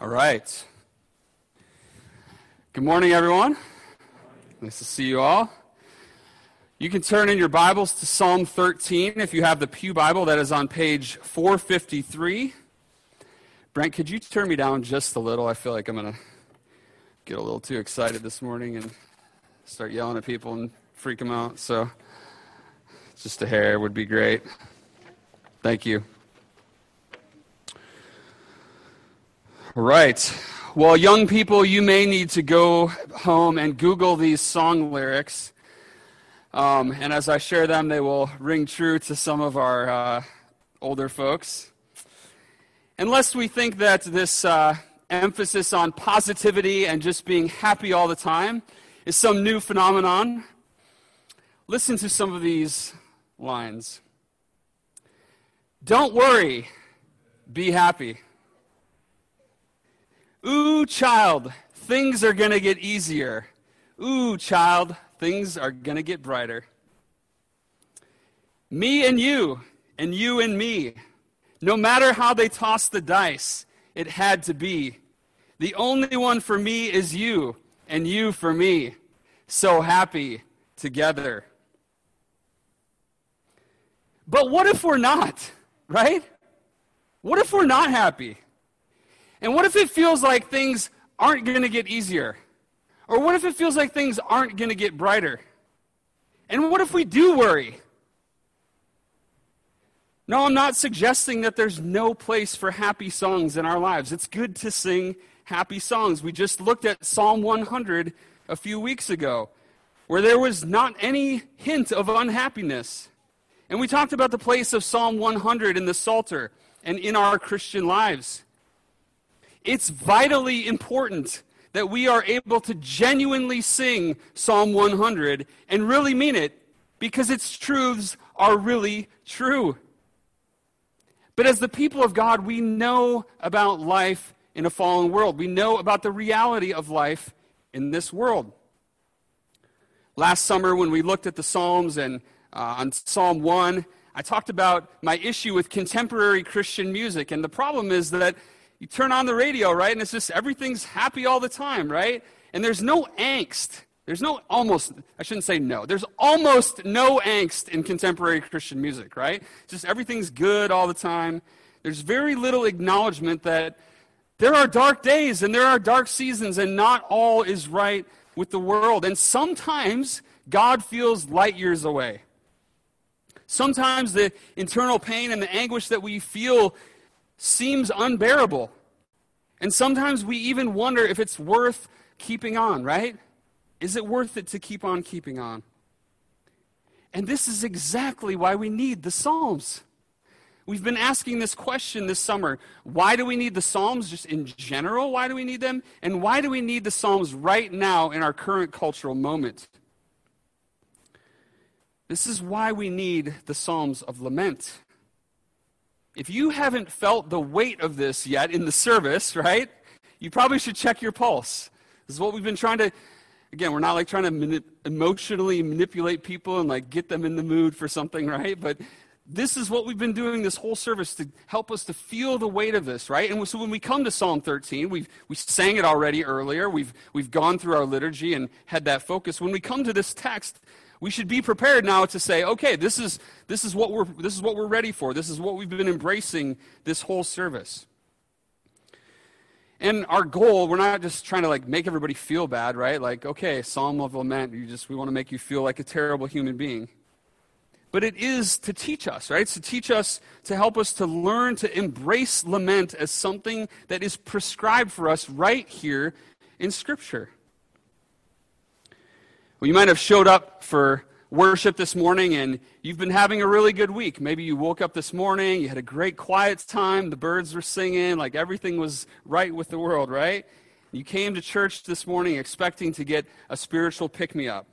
All right. Good morning, everyone. Nice to see you all. You can turn in your Bibles to Psalm 13 if you have the Pew Bible. That is on page 453. Brent, could you turn me down just a little? I feel like I'm going to get a little too excited this morning and start yelling at people and freak them out. So, just a hair would be great. Thank you. Right. Well, young people, you may need to go home and Google these song lyrics. Um, and as I share them, they will ring true to some of our uh, older folks. Unless we think that this uh, emphasis on positivity and just being happy all the time is some new phenomenon, listen to some of these lines. Don't worry, be happy. Ooh, child, things are going to get easier. Ooh, child, things are going to get brighter. Me and you, and you and me. No matter how they toss the dice, it had to be. The only one for me is you, and you for me. So happy together. But what if we're not, right? What if we're not happy? And what if it feels like things aren't going to get easier? Or what if it feels like things aren't going to get brighter? And what if we do worry? No, I'm not suggesting that there's no place for happy songs in our lives. It's good to sing happy songs. We just looked at Psalm 100 a few weeks ago, where there was not any hint of unhappiness. And we talked about the place of Psalm 100 in the Psalter and in our Christian lives. It's vitally important that we are able to genuinely sing Psalm 100 and really mean it because its truths are really true. But as the people of God, we know about life in a fallen world. We know about the reality of life in this world. Last summer, when we looked at the Psalms and uh, on Psalm 1, I talked about my issue with contemporary Christian music. And the problem is that you turn on the radio, right? And it's just everything's happy all the time, right? And there's no angst. There's no almost, I shouldn't say no. There's almost no angst in contemporary Christian music, right? Just everything's good all the time. There's very little acknowledgement that there are dark days and there are dark seasons and not all is right with the world. And sometimes God feels light years away. Sometimes the internal pain and the anguish that we feel seems unbearable. And sometimes we even wonder if it's worth keeping on, right? Is it worth it to keep on keeping on? And this is exactly why we need the Psalms. We've been asking this question this summer. Why do we need the Psalms just in general? Why do we need them? And why do we need the Psalms right now in our current cultural moment? This is why we need the Psalms of lament. If you haven't felt the weight of this yet in the service, right, you probably should check your pulse. This is what we've been trying to, again, we're not like trying to emotionally manipulate people and like get them in the mood for something, right? But this is what we've been doing this whole service to help us to feel the weight of this, right? And so when we come to Psalm 13, we've, we sang it already earlier. We've, we've gone through our liturgy and had that focus. When we come to this text, we should be prepared now to say, okay, this is, this is, what, we're, this is what we're ready for. This is what we've been embracing this whole service. And our goal, we're not just trying to like make everybody feel bad, right? Like, okay, Psalm of Lament, you just we want to make you feel like a terrible human being. But it is to teach us, right? It's to teach us, to help us to learn to embrace lament as something that is prescribed for us right here in Scripture. Well, you might have showed up for worship this morning and you've been having a really good week. Maybe you woke up this morning, you had a great quiet time, the birds were singing, like everything was right with the world, right? You came to church this morning expecting to get a spiritual pick me up.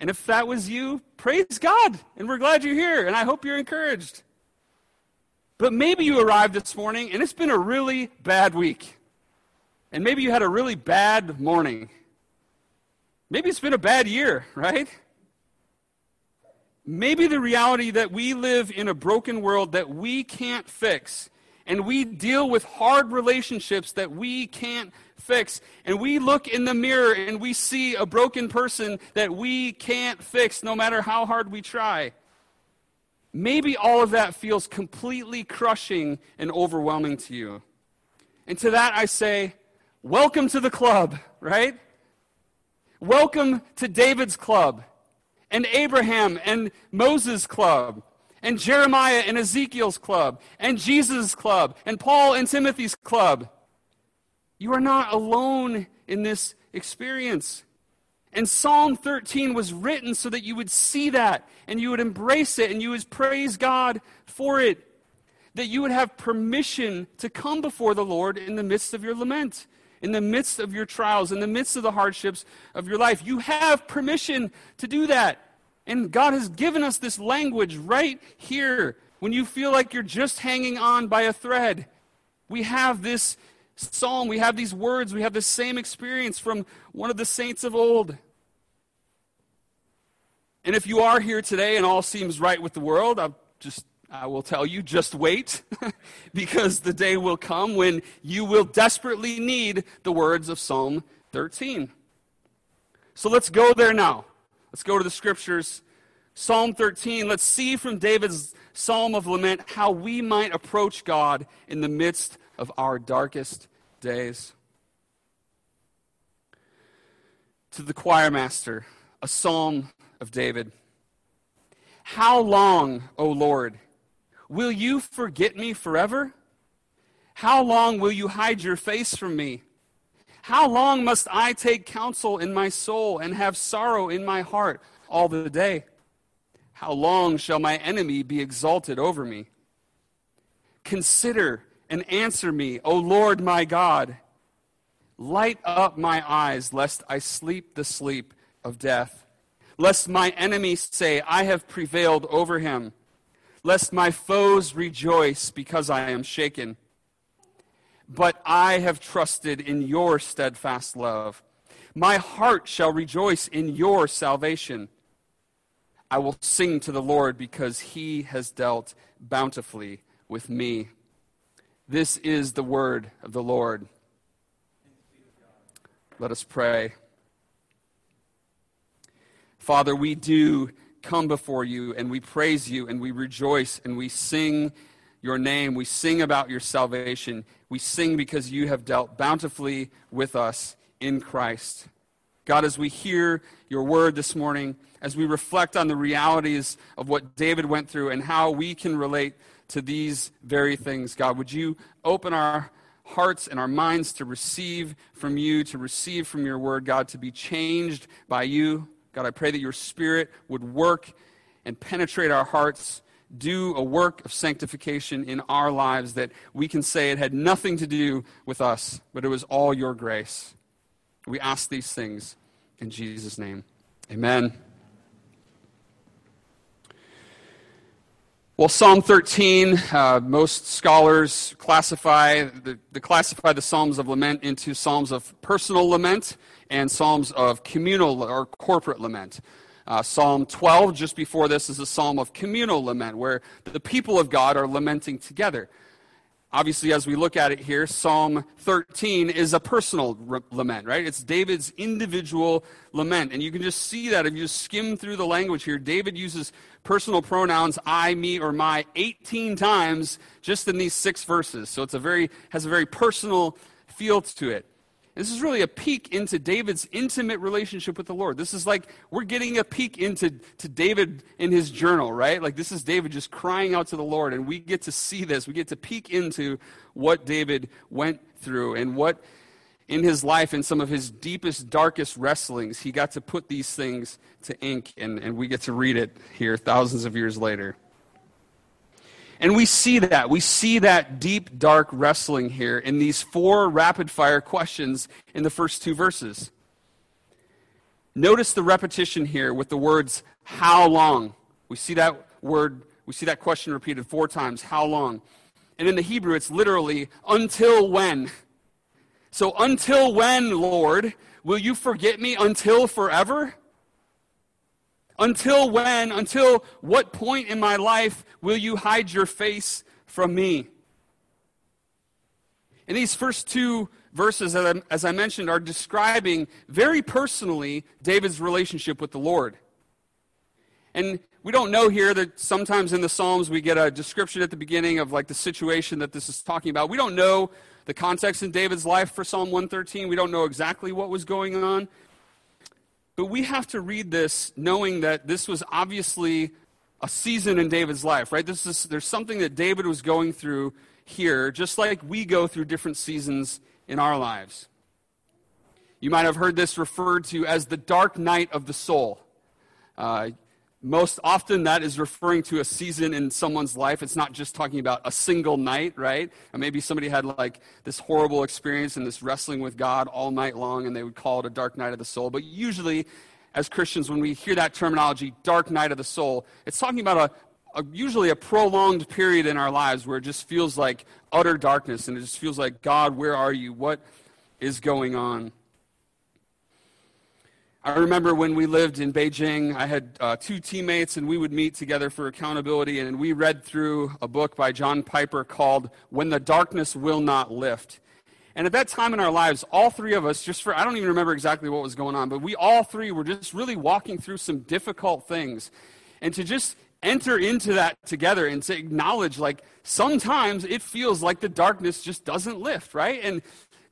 And if that was you, praise God. And we're glad you're here. And I hope you're encouraged. But maybe you arrived this morning and it's been a really bad week. And maybe you had a really bad morning. Maybe it's been a bad year, right? Maybe the reality that we live in a broken world that we can't fix and we deal with hard relationships that we can't fix. And we look in the mirror and we see a broken person that we can't fix no matter how hard we try. Maybe all of that feels completely crushing and overwhelming to you. And to that I say, welcome to the club, right? Welcome to David's club, and Abraham and Moses' club, and Jeremiah and Ezekiel's club, and Jesus' club, and Paul and Timothy's club. You are not alone in this experience. And Psalm 13 was written so that you would see that and you would embrace it and you would praise God for it. That you would have permission to come before the Lord in the midst of your lament, in the midst of your trials, in the midst of the hardships of your life. You have permission to do that. And God has given us this language right here when you feel like you're just hanging on by a thread. We have this psalm, we have these words, we have the same experience from one of the saints of old. And if you are here today and all seems right with the world, I'll just I will tell you, just wait, because the day will come when you will desperately need the words of Psalm 13. So let's go there now. Let's go to the scriptures. Psalm 13. Let's see from David's psalm of lament how we might approach God in the midst of our darkest days. To the choir master, a psalm of David. How long, O Lord, will you forget me forever? How long will you hide your face from me? How long must I take counsel in my soul and have sorrow in my heart all the day? How long shall my enemy be exalted over me? Consider and answer me, O Lord my God. Light up my eyes, lest I sleep the sleep of death. Lest my enemies say, I have prevailed over him. Lest my foes rejoice because I am shaken. But I have trusted in your steadfast love. My heart shall rejoice in your salvation. I will sing to the Lord because he has dealt bountifully with me. This is the word of the Lord. Let us pray. Father, we do come before you and we praise you and we rejoice and we sing your name. We sing about your salvation. We sing because you have dealt bountifully with us in Christ. God, as we hear your word this morning, as we reflect on the realities of what David went through and how we can relate to these very things. God, would you open our hearts and our minds to receive from you, to receive from your word, God, to be changed by you. God, I pray that your spirit would work and penetrate our hearts, do a work of sanctification in our lives that we can say it had nothing to do with us, but it was all your grace. We ask these things in Jesus' name. Amen. Well, Psalm 13, uh, most scholars classify the, classify the Psalms of Lament into Psalms of personal lament and Psalms of communal or corporate lament. Uh, Psalm 12, just before this, is a psalm of communal lament, where the people of God are lamenting together. Obviously, as we look at it here, Psalm 13 is a personal re- lament, right? It's David's individual lament. And you can just see that if you skim through the language here. David uses personal pronouns I, me, or my 18 times just in these six verses. So it's a very, has a very personal feel to it. This is really a peek into David's intimate relationship with the Lord. This is like we're getting a peek into to David in his journal, right? Like this is David just crying out to the Lord, and we get to see this. We get to peek into what David went through and what in his life, in some of his deepest, darkest wrestlings, he got to put these things to ink, and, and we get to read it here thousands of years later. And we see that. We see that deep, dark wrestling here in these four rapid fire questions in the first two verses. Notice the repetition here with the words, how long? We see that word, we see that question repeated four times, how long? And in the Hebrew, it's literally, until when? So, until when, Lord, will you forget me until forever? Until when, until what point in my life will you hide your face from me? And these first two verses, as I mentioned, are describing very personally David's relationship with the Lord. And we don't know here that sometimes in the Psalms we get a description at the beginning of like the situation that this is talking about. We don't know the context in David's life for Psalm 113. We don't know exactly what was going on. But we have to read this knowing that this was obviously a season in David's life, right? This is, there's something that David was going through here, just like we go through different seasons in our lives. You might have heard this referred to as the dark night of the soul. Uh, most often, that is referring to a season in someone's life. It's not just talking about a single night, right? and maybe somebody had like this horrible experience and this wrestling with God all night long, and they would call it a dark night of the soul. But usually, as Christians, when we hear that terminology, dark night of the soul, it's talking about a, a, usually a prolonged period in our lives where it just feels like utter darkness and it just feels like, God, where are you? What is going on? I remember when we lived in Beijing, I had uh, two teammates, and we would meet together for accountability, and we read through a book by John Piper called When the Darkness Will Not Lift. And at that time in our lives, all three of us, just for, I don't even remember exactly what was going on, but we all three were just really walking through some difficult things. And to just enter into that together and to acknowledge, like, sometimes it feels like the darkness just doesn't lift, right? And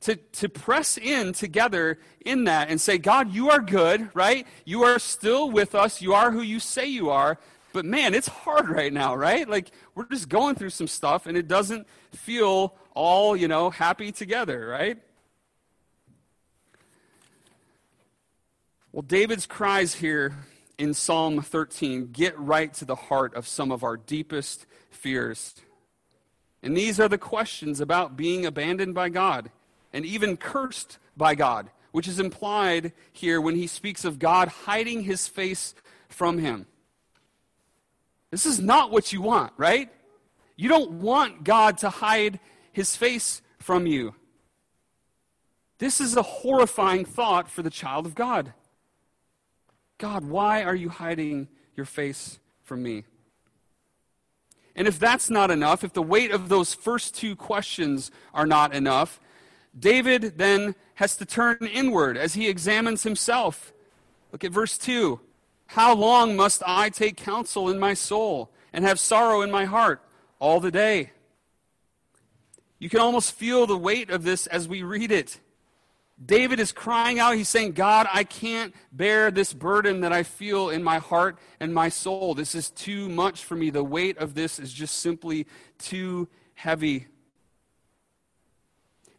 to, to press in together in that and say, God, you are good, right? You are still with us. You are who you say you are. But man, it's hard right now, right? Like, we're just going through some stuff and it doesn't feel all, you know, happy together, right? Well, David's cries here in Psalm 13 get right to the heart of some of our deepest fears. And these are the questions about being abandoned by God and even cursed by God, which is implied here when he speaks of God hiding his face from him. This is not what you want, right? You don't want God to hide his face from you. This is a horrifying thought for the child of God. God, why are you hiding your face from me? And if that's not enough, if the weight of those first two questions are not enough, David then has to turn inward as he examines himself. Look at verse 2. How long must I take counsel in my soul and have sorrow in my heart all the day? You can almost feel the weight of this as we read it. David is crying out. He's saying, God, I can't bear this burden that I feel in my heart and my soul. This is too much for me. The weight of this is just simply too heavy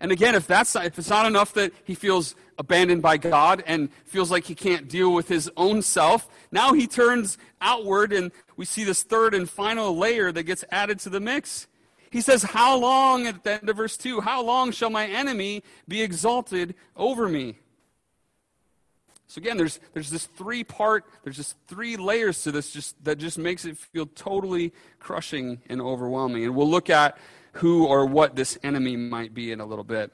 and again, if that's if it's not enough that he feels abandoned by God and feels like he can't deal with his own self, now he turns outward and we see this third and final layer that gets added to the mix. He says, How long, at the end of verse 2, how long shall my enemy be exalted over me? So again, there's, there's this three part, there's just three layers to this just, that just makes it feel totally crushing and overwhelming. And we'll look at who or what this enemy might be in a little bit.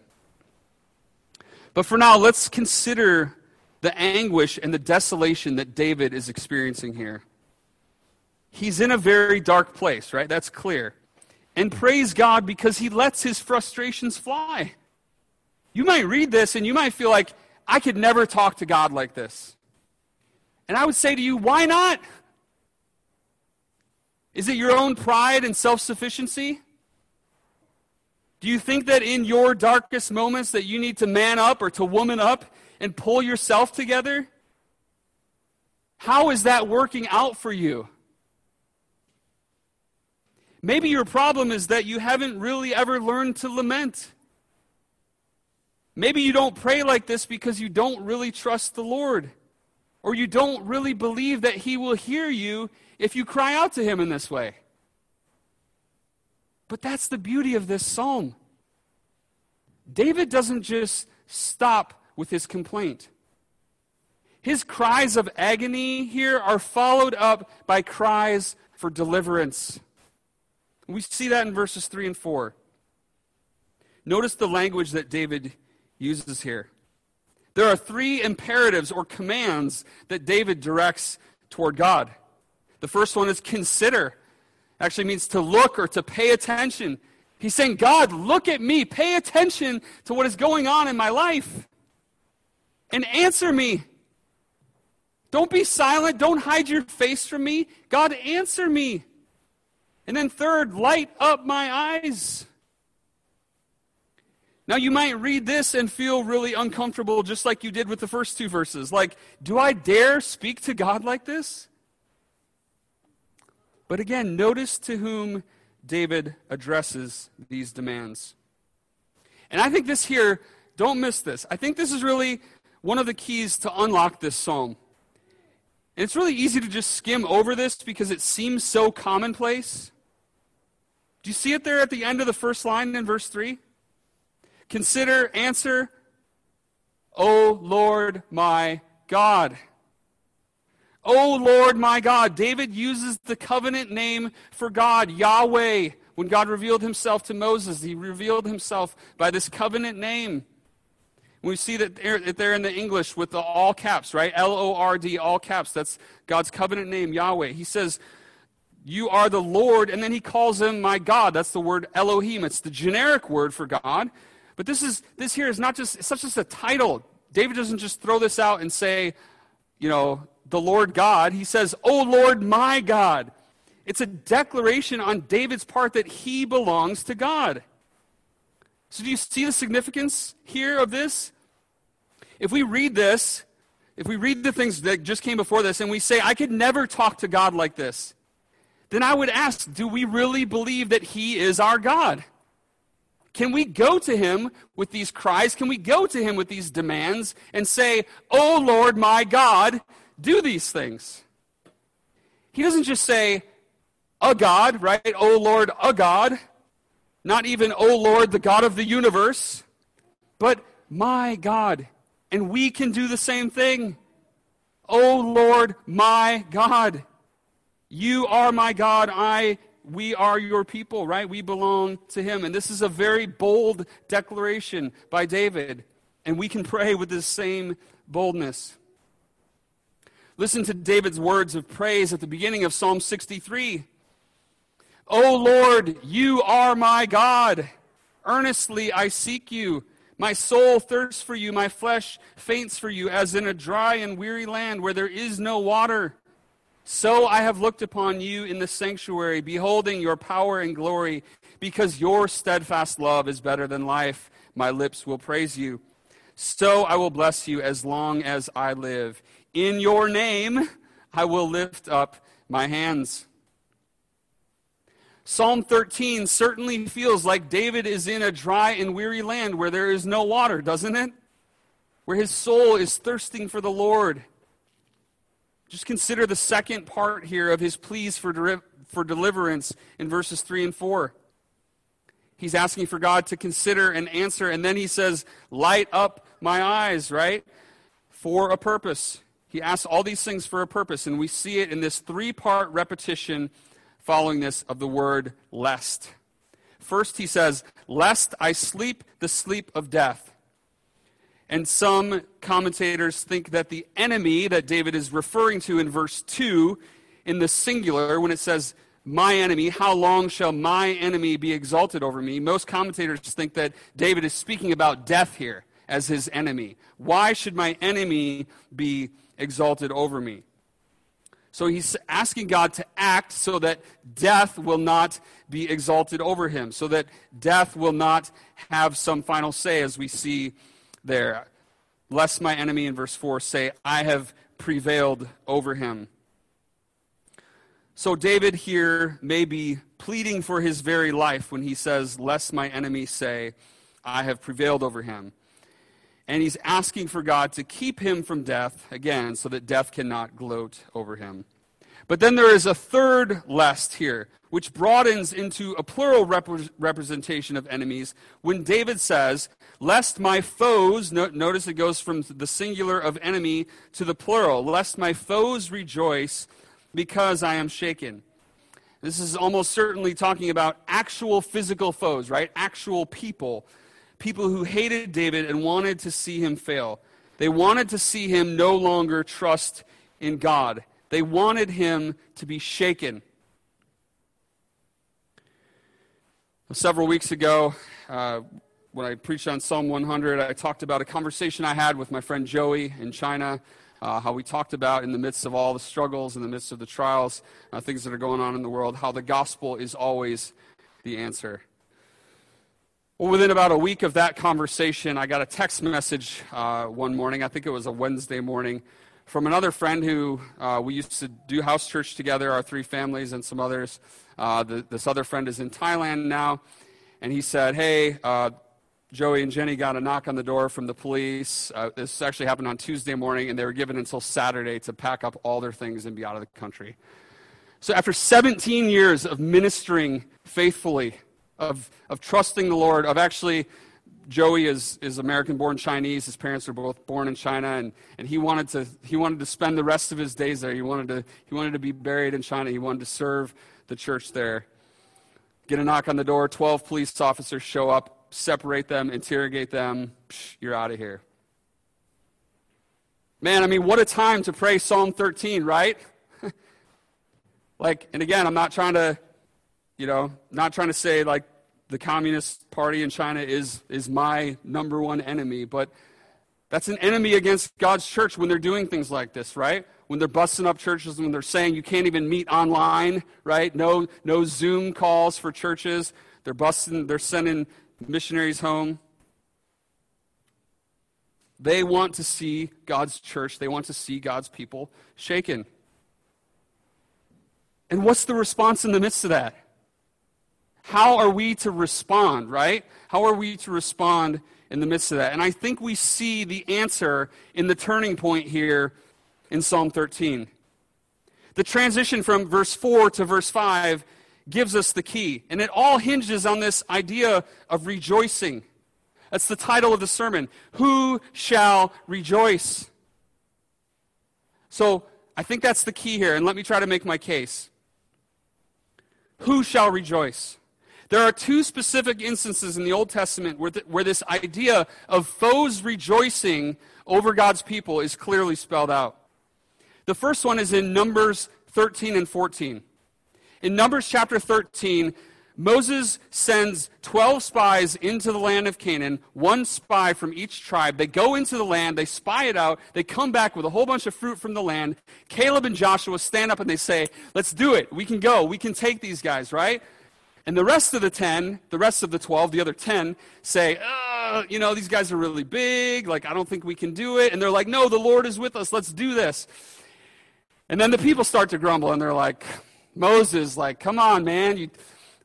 But for now, let's consider the anguish and the desolation that David is experiencing here. He's in a very dark place, right? That's clear. And praise God because he lets his frustrations fly. You might read this and you might feel like, I could never talk to God like this. And I would say to you, why not? Is it your own pride and self sufficiency? Do you think that in your darkest moments that you need to man up or to woman up and pull yourself together? How is that working out for you? Maybe your problem is that you haven't really ever learned to lament. Maybe you don't pray like this because you don't really trust the Lord. Or you don't really believe that He will hear you if you cry out to Him in this way. But that's the beauty of this psalm. David doesn't just stop with his complaint. His cries of agony here are followed up by cries for deliverance. We see that in verses 3 and 4. Notice the language that David uses here. There are three imperatives or commands that David directs toward God. The first one is consider actually means to look or to pay attention. He's saying, God, look at me. Pay attention to what is going on in my life and answer me. Don't be silent. Don't hide your face from me. God, answer me. And then, third, light up my eyes. Now, you might read this and feel really uncomfortable, just like you did with the first two verses. Like, do I dare speak to God like this? But again, notice to whom David addresses these demands. And I think this here, don't miss this. I think this is really one of the keys to unlock this psalm. And it's really easy to just skim over this because it seems so commonplace. Do you see it there at the end of the first line in verse 3? Consider, answer, O Lord my God. O Lord my God. David uses the covenant name for God, Yahweh. When God revealed himself to Moses, he revealed himself by this covenant name. We see that there in the English with the all caps, right? L O R D, all caps. That's God's covenant name, Yahweh. He says, You are the Lord, and then he calls him my God. That's the word Elohim. It's the generic word for God. But this is this here is not just it's not just a title. David doesn't just throw this out and say, you know, the Lord God. He says, O Lord, my God." It's a declaration on David's part that he belongs to God. So do you see the significance here of this? If we read this, if we read the things that just came before this and we say, I could never talk to God like this, then I would ask, do we really believe that He is our God? Can we go to Him with these cries? Can we go to Him with these demands and say, Oh Lord, my God, do these things? He doesn't just say, a God, right? Oh Lord, a God. Not even, oh Lord, the God of the universe, but my God. And we can do the same thing. Oh Lord, my God. You are my God. I we are your people, right? We belong to him. And this is a very bold declaration by David. And we can pray with the same boldness. Listen to David's words of praise at the beginning of Psalm 63. O Lord, you are my God. Earnestly I seek you. My soul thirsts for you, my flesh faints for you, as in a dry and weary land where there is no water. So I have looked upon you in the sanctuary, beholding your power and glory, because your steadfast love is better than life. My lips will praise you. So I will bless you as long as I live. In your name I will lift up my hands. Psalm 13 certainly feels like David is in a dry and weary land where there is no water, doesn't it? Where his soul is thirsting for the Lord. Just consider the second part here of his pleas for, for deliverance in verses 3 and 4. He's asking for God to consider and answer, and then he says, Light up my eyes, right? For a purpose. He asks all these things for a purpose, and we see it in this three part repetition following this of the word lest. First, he says, Lest I sleep the sleep of death. And some commentators think that the enemy that David is referring to in verse 2 in the singular, when it says, my enemy, how long shall my enemy be exalted over me? Most commentators think that David is speaking about death here as his enemy. Why should my enemy be exalted over me? So he's asking God to act so that death will not be exalted over him, so that death will not have some final say, as we see there. Lest my enemy in verse 4 say, I have prevailed over him. So David here may be pleading for his very life when he says, Lest my enemy say, I have prevailed over him. And he's asking for God to keep him from death, again, so that death cannot gloat over him. But then there is a third lest here, which broadens into a plural rep- representation of enemies when David says, Lest my foes, no- notice it goes from the singular of enemy to the plural, lest my foes rejoice because I am shaken. This is almost certainly talking about actual physical foes, right? Actual people people who hated David and wanted to see him fail. They wanted to see him no longer trust in God. They wanted him to be shaken. Several weeks ago, uh, when I preached on Psalm 100, I talked about a conversation I had with my friend Joey in China. Uh, how we talked about in the midst of all the struggles, in the midst of the trials, uh, things that are going on in the world, how the gospel is always the answer. Well, within about a week of that conversation, I got a text message uh, one morning. I think it was a Wednesday morning from another friend who uh, we used to do house church together, our three families and some others. Uh, the, this other friend is in Thailand now, and he said, Hey, uh, Joey and Jenny got a knock on the door from the police. Uh, this actually happened on Tuesday morning, and they were given until Saturday to pack up all their things and be out of the country. So, after 17 years of ministering faithfully, of, of trusting the Lord, of actually Joey is, is American born Chinese. His parents were both born in China, and, and he, wanted to, he wanted to spend the rest of his days there. He wanted, to, he wanted to be buried in China. He wanted to serve the church there. Get a knock on the door. 12 police officers show up, separate them, interrogate them. Psh, you're out of here. Man, I mean, what a time to pray Psalm 13, right? like, and again, I'm not trying to, you know, not trying to say like the Communist Party in China is, is my number one enemy, but that's an enemy against God's church when they're doing things like this, right? When they're busting up churches, when they're saying you can't even meet online, right? No, no Zoom calls for churches. They're busting, they're sending missionaries home. They want to see God's church, they want to see God's people shaken. And what's the response in the midst of that? How are we to respond, right? How are we to respond in the midst of that? And I think we see the answer in the turning point here in Psalm 13. The transition from verse 4 to verse 5 gives us the key. And it all hinges on this idea of rejoicing. That's the title of the sermon. Who shall rejoice? So I think that's the key here. And let me try to make my case. Who shall rejoice? There are two specific instances in the Old Testament where, where this idea of foes rejoicing over God's people is clearly spelled out. The first one is in Numbers 13 and 14. In Numbers chapter 13, Moses sends 12 spies into the land of Canaan, one spy from each tribe. They go into the land, they spy it out, they come back with a whole bunch of fruit from the land. Caleb and Joshua stand up and they say, Let's do it. We can go. We can take these guys, right? And the rest of the 10, the rest of the 12, the other 10, say, uh, you know, these guys are really big. Like, I don't think we can do it. And they're like, no, the Lord is with us. Let's do this. And then the people start to grumble and they're like, Moses, like, come on, man. You,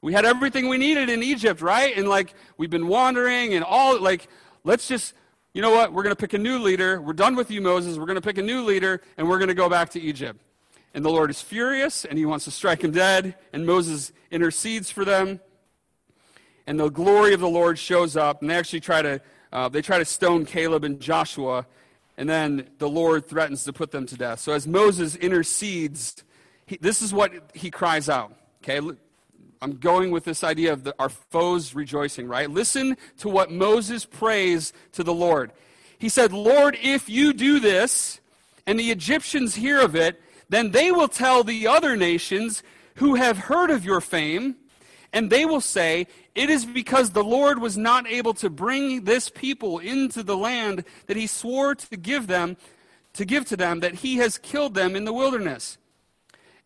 we had everything we needed in Egypt, right? And like, we've been wandering and all, like, let's just, you know what? We're going to pick a new leader. We're done with you, Moses. We're going to pick a new leader and we're going to go back to Egypt. And the Lord is furious and he wants to strike him dead. And Moses intercedes for them. And the glory of the Lord shows up. And they actually try to, uh, they try to stone Caleb and Joshua. And then the Lord threatens to put them to death. So as Moses intercedes, he, this is what he cries out. Okay, I'm going with this idea of the, our foes rejoicing, right? Listen to what Moses prays to the Lord. He said, Lord, if you do this, and the Egyptians hear of it, then they will tell the other nations who have heard of your fame, and they will say, It is because the Lord was not able to bring this people into the land that he swore to give them, to give to them, that he has killed them in the wilderness.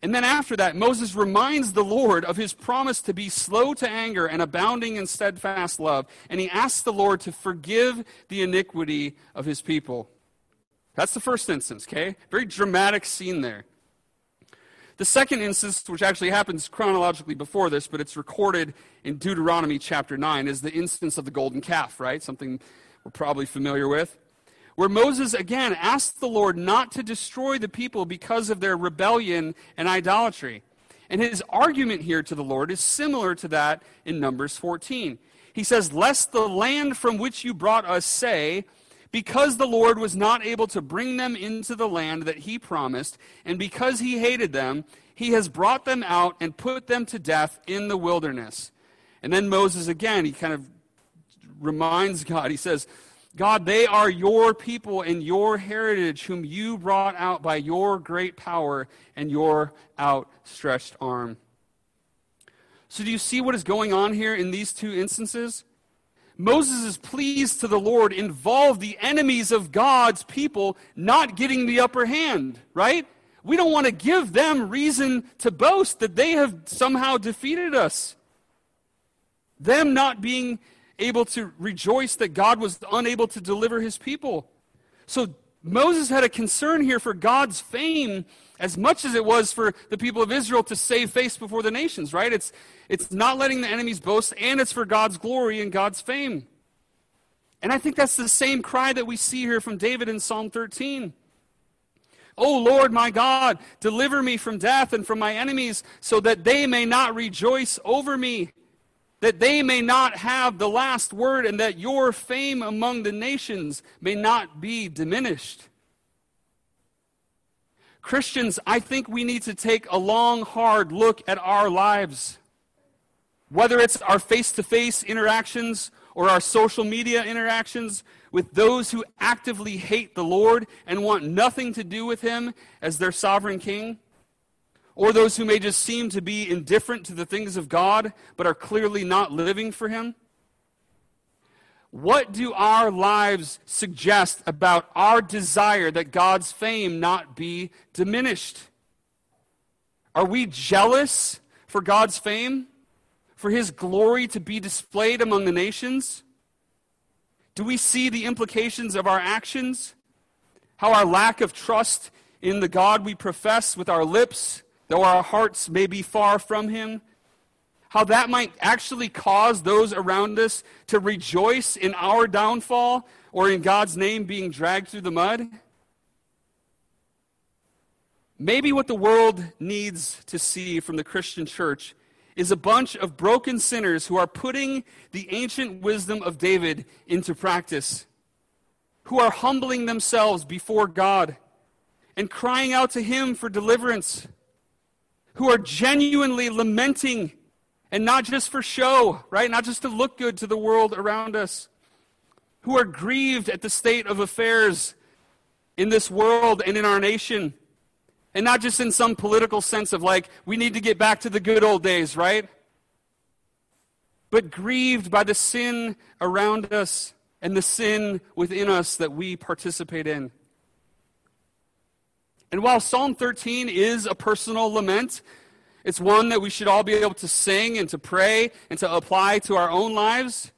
And then after that, Moses reminds the Lord of his promise to be slow to anger and abounding in steadfast love. And he asks the Lord to forgive the iniquity of his people. That's the first instance, okay? Very dramatic scene there. The second instance, which actually happens chronologically before this, but it's recorded in Deuteronomy chapter 9, is the instance of the golden calf, right? Something we're probably familiar with. Where Moses again asked the Lord not to destroy the people because of their rebellion and idolatry. And his argument here to the Lord is similar to that in Numbers 14. He says, Lest the land from which you brought us say, because the Lord was not able to bring them into the land that he promised, and because he hated them, he has brought them out and put them to death in the wilderness. And then Moses again, he kind of reminds God, he says, God, they are your people and your heritage, whom you brought out by your great power and your outstretched arm. So, do you see what is going on here in these two instances? Moses' pleas to the Lord involve the enemies of God's people not getting the upper hand, right? We don't want to give them reason to boast that they have somehow defeated us. Them not being able to rejoice that God was unable to deliver his people. So Moses had a concern here for God's fame as much as it was for the people of Israel to save face before the nations, right? It's, it's not letting the enemies boast, and it's for God's glory and God's fame. And I think that's the same cry that we see here from David in Psalm 13. Oh Lord my God, deliver me from death and from my enemies, so that they may not rejoice over me that they may not have the last word, and that your fame among the nations may not be diminished. Christians, I think we need to take a long, hard look at our lives. Whether it's our face to face interactions or our social media interactions with those who actively hate the Lord and want nothing to do with Him as their sovereign King or those who may just seem to be indifferent to the things of God but are clearly not living for Him? What do our lives suggest about our desire that God's fame not be diminished? Are we jealous for God's fame? For His glory to be displayed among the nations? Do we see the implications of our actions? How our lack of trust in the God we profess with our lips though our hearts may be far from Him, how that might actually cause those around us to rejoice in our downfall or in God's name being dragged through the mud? Maybe what the world needs to see from the Christian church is a bunch of broken sinners who are putting the ancient wisdom of David into practice, who are humbling themselves before God and crying out to Him for deliverance who are genuinely lamenting and not just for show, right? Not just to look good to the world around us. Who are grieved at the state of affairs in this world and in our nation. And not just in some political sense of like, we need to get back to the good old days, right? But grieved by the sin around us and the sin within us that we participate in. And while Psalm 13 is a personal lament, it's one that we should all be able to sing and to pray and to apply to our own lives.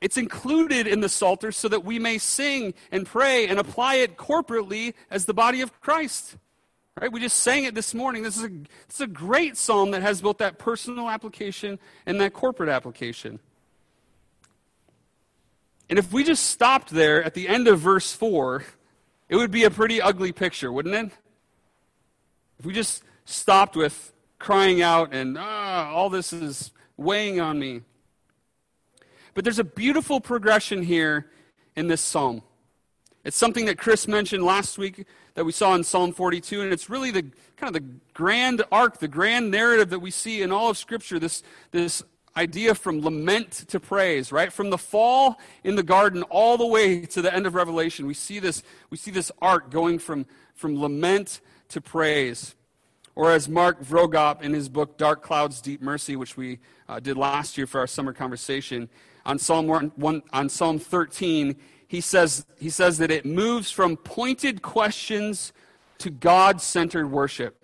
It's included in the Psalter so that we may sing and pray and apply it corporately as the body of Christ. Right? We just sang it this morning. This is a, this is a great psalm that has both that personal application and that corporate application. And if we just stopped there at the end of verse 4, it would be a pretty ugly picture, wouldn't it? If we just stopped with crying out and, ah, all this is weighing on me. But there's a beautiful progression here in this psalm. It's something that Chris mentioned last week that we saw in Psalm 42, and it's really the kind of the grand arc, the grand narrative that we see in all of Scripture. This, this idea from lament to praise, right? From the fall in the garden all the way to the end of Revelation, we see this, we see this arc going from, from lament to praise. Or as Mark Vroegop in his book Dark Clouds, Deep Mercy, which we uh, did last year for our summer conversation, on Psalm, 1, 1, on Psalm 13, he says, he says that it moves from pointed questions to God centered worship.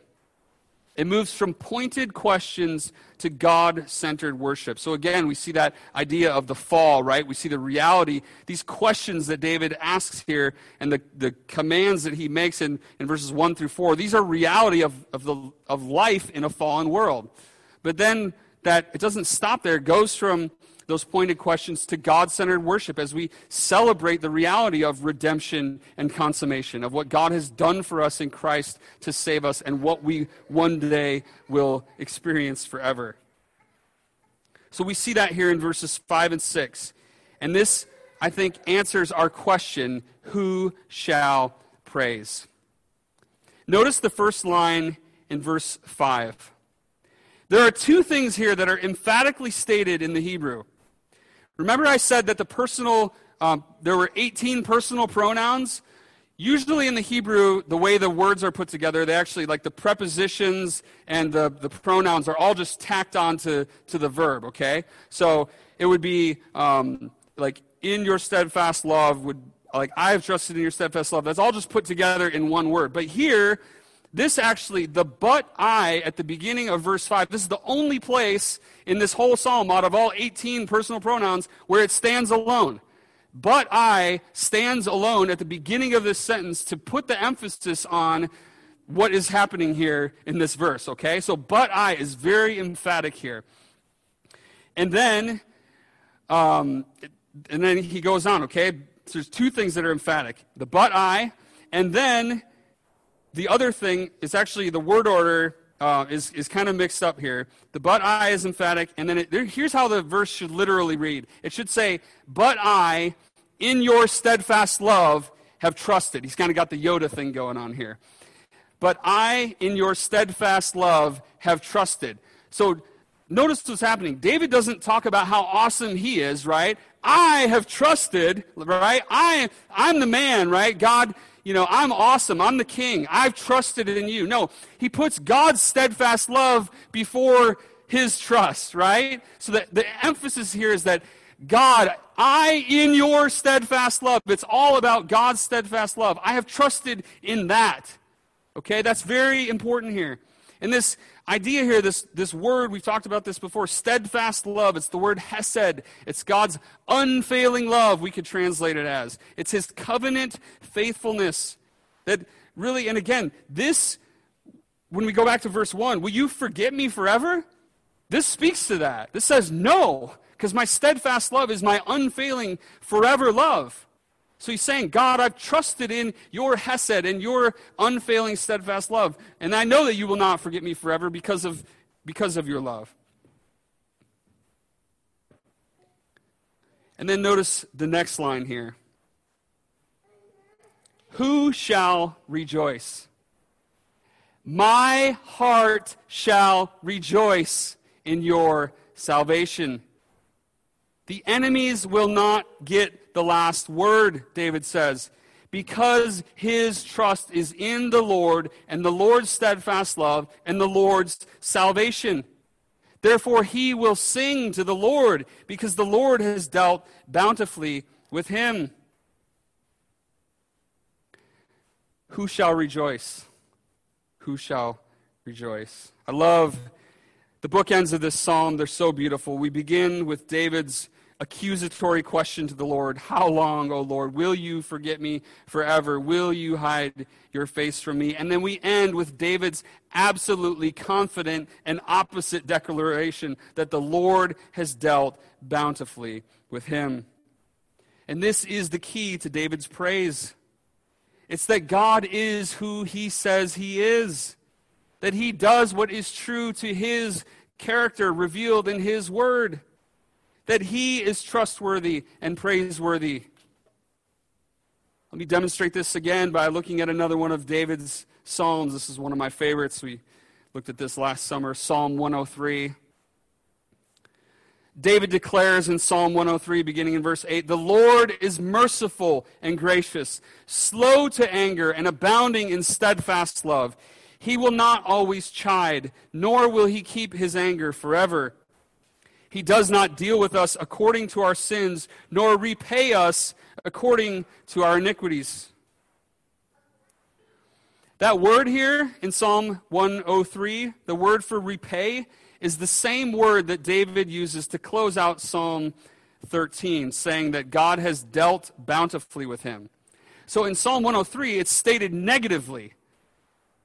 It moves from pointed questions to God centered worship. So again, we see that idea of the fall, right? We see the reality, these questions that David asks here and the, the commands that he makes in, in verses 1 through 4. These are reality of, of, the, of life in a fallen world. But then that it doesn't stop there. It goes from those pointed questions to God centered worship as we celebrate the reality of redemption and consummation, of what God has done for us in Christ to save us, and what we one day will experience forever. So we see that here in verses 5 and 6. And this, I think, answers our question who shall praise? Notice the first line in verse 5. There are two things here that are emphatically stated in the Hebrew. Remember, I said that the personal, um, there were 18 personal pronouns? usually in the Hebrew, the way the words are put together, they actually, like the prepositions and the, the pronouns are all just tacked on to, to the verb, okay? So it would be um, like, in your steadfast love would, like, I have trusted in your steadfast love. That's all just put together in one word. But here, this actually, the but I at the beginning of verse 5, this is the only place in this whole psalm out of all 18 personal pronouns where it stands alone. But I stands alone at the beginning of this sentence to put the emphasis on what is happening here in this verse, okay? So, but I is very emphatic here. And then, um, and then he goes on, okay? So there's two things that are emphatic the but I, and then the other thing is actually the word order uh, is, is kind of mixed up here. The but I is emphatic, and then it, there, here's how the verse should literally read it should say, But I, in your steadfast love, have trusted. He's kind of got the Yoda thing going on here. But I, in your steadfast love, have trusted. So notice what's happening. David doesn't talk about how awesome he is, right? I have trusted, right? I, I'm the man, right? God you know, I'm awesome. I'm the king. I've trusted in you. No, he puts God's steadfast love before his trust, right? So that the emphasis here is that God, I in your steadfast love. It's all about God's steadfast love. I have trusted in that. Okay, that's very important here. And this idea here, this, this word, we've talked about this before, steadfast love. It's the word hesed. It's God's unfailing love, we could translate it as. It's his covenant faithfulness. That really, and again, this, when we go back to verse 1, will you forget me forever? This speaks to that. This says no, because my steadfast love is my unfailing forever love. So he's saying, God, I've trusted in your Hesed and your unfailing, steadfast love. And I know that you will not forget me forever because of, because of your love. And then notice the next line here Who shall rejoice? My heart shall rejoice in your salvation. The enemies will not get the last word, David says, because his trust is in the Lord and the Lord's steadfast love and the Lord's salvation. Therefore, he will sing to the Lord because the Lord has dealt bountifully with him. Who shall rejoice? Who shall rejoice? I love the bookends of this psalm. They're so beautiful. We begin with David's accusatory question to the Lord How long, O Lord? Will you forget me forever? Will you hide your face from me? And then we end with David's absolutely confident and opposite declaration that the Lord has dealt bountifully with him. And this is the key to David's praise. It's that God is who he says he is, that he does what is true to his character revealed in his word that he is trustworthy and praiseworthy. Let me demonstrate this again by looking at another one of David's Psalms. This is one of my favorites. We looked at this last summer, Psalm 103. David declares in Psalm 103, beginning in verse 8 The Lord is merciful and gracious, slow to anger, and abounding in steadfast love. He will not always chide, nor will he keep his anger forever. He does not deal with us according to our sins, nor repay us according to our iniquities. That word here in Psalm 103, the word for repay, is the same word that David uses to close out Psalm 13, saying that God has dealt bountifully with him. So in Psalm 103, it's stated negatively.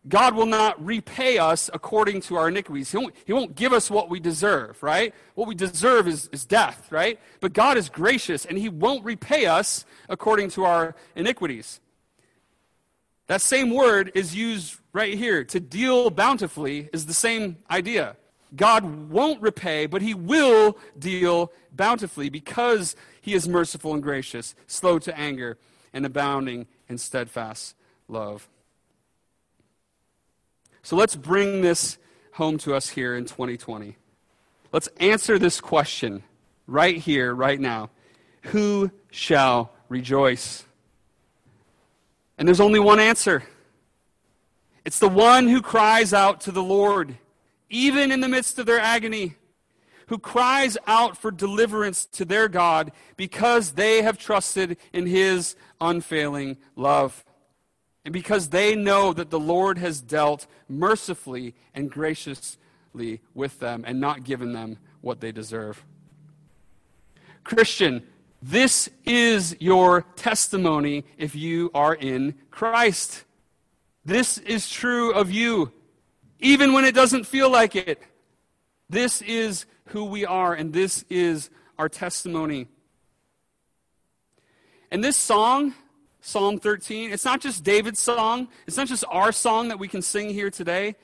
God will not repay us according to our iniquities. He won't, he won't give us what we deserve, right? What we deserve is, is death, right? But God is gracious and He won't repay us according to our iniquities. That same word is used right here. To deal bountifully is the same idea. God won't repay, but He will deal bountifully because He is merciful and gracious, slow to anger, and abounding in steadfast love. So let's bring this home to us here in 2020. Let's answer this question right here, right now. Who shall rejoice? And there's only one answer it's the one who cries out to the Lord, even in the midst of their agony, who cries out for deliverance to their God because they have trusted in his unfailing love. And because they know that the Lord has dealt mercifully and graciously with them and not given them what they deserve. Christian, this is your testimony if you are in Christ. This is true of you, even when it doesn't feel like it. This is who we are, and this is our testimony. And this song, Psalm 13, it's not just David's song, it's not just our song that we can sing here today.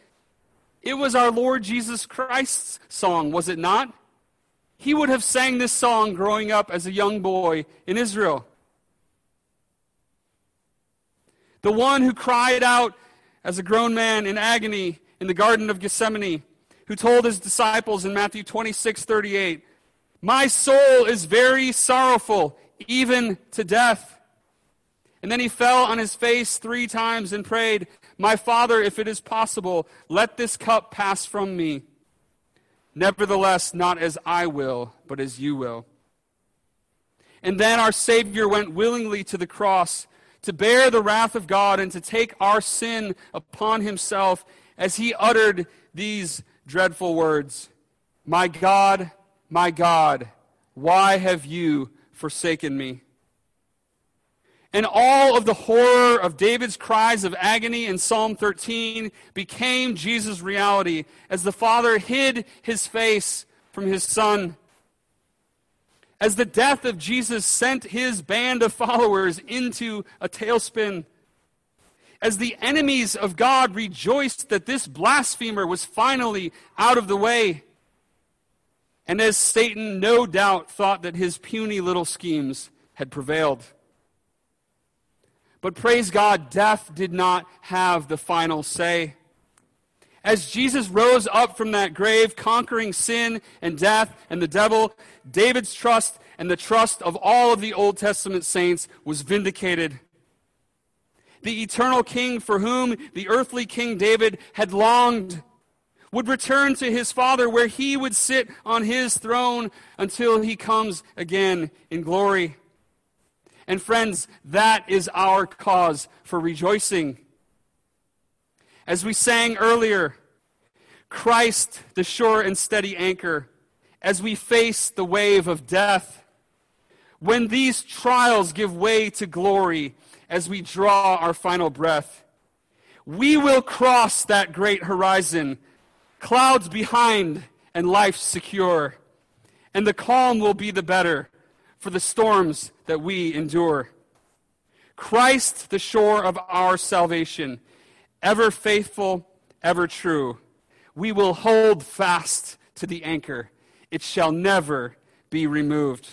It was our Lord Jesus Christ's song, was it not? he would have sang this song growing up as a young boy in Israel. The one who cried out as a grown man in agony in the Garden of Gethsemane, who told his disciples in Matthew 26 38, My soul is very sorrowful, even to death. And then he fell on his face three times and prayed, My Father, if it is possible, let this cup pass from me. Nevertheless, not as I will, but as you will. And then our Savior went willingly to the cross to bear the wrath of God and to take our sin upon himself as he uttered these dreadful words My God, my God, why have you forsaken me? And all of the horror of David's cries of agony in Psalm 13 became Jesus' reality as the Father hid his face from his Son. As the death of Jesus sent his band of followers into a tailspin. As the enemies of God rejoiced that this blasphemer was finally out of the way. And as Satan no doubt thought that his puny little schemes had prevailed. But praise God, death did not have the final say. As Jesus rose up from that grave, conquering sin and death and the devil, David's trust and the trust of all of the Old Testament saints was vindicated. The eternal king for whom the earthly king David had longed would return to his father where he would sit on his throne until he comes again in glory. And friends, that is our cause for rejoicing. As we sang earlier, Christ, the sure and steady anchor, as we face the wave of death, when these trials give way to glory as we draw our final breath, we will cross that great horizon, clouds behind and life secure, and the calm will be the better for the storms that we endure. Christ, the shore of our salvation, ever faithful, ever true. We will hold fast to the anchor, it shall never be removed.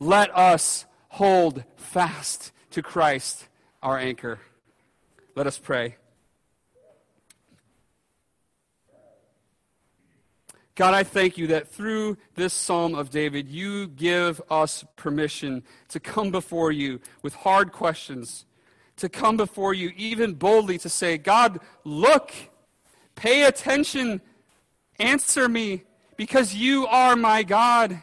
Let us hold fast to Christ, our anchor. Let us pray. God, I thank you that through this Psalm of David, you give us permission to come before you with hard questions, to come before you even boldly to say, God, look, pay attention, answer me, because you are my God.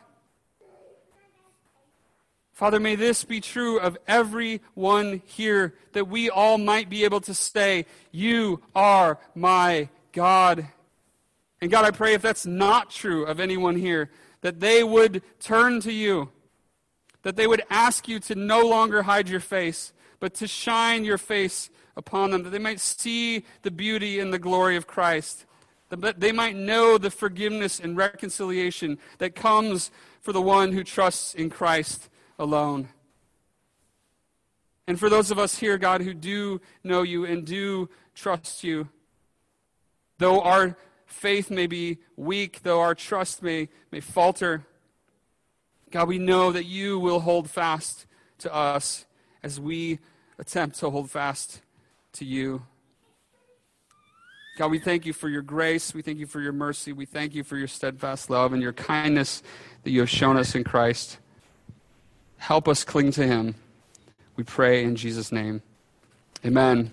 Father, may this be true of everyone here, that we all might be able to say, You are my God. And God, I pray if that's not true of anyone here, that they would turn to you, that they would ask you to no longer hide your face, but to shine your face upon them, that they might see the beauty and the glory of Christ, that they might know the forgiveness and reconciliation that comes for the one who trusts in Christ alone. And for those of us here, God, who do know you and do trust you, though our faith may be weak, though our trust may, may falter, God, we know that you will hold fast to us as we attempt to hold fast to you. God, we thank you for your grace. We thank you for your mercy. We thank you for your steadfast love and your kindness that you have shown us in Christ. Help us cling to him. We pray in Jesus' name. Amen.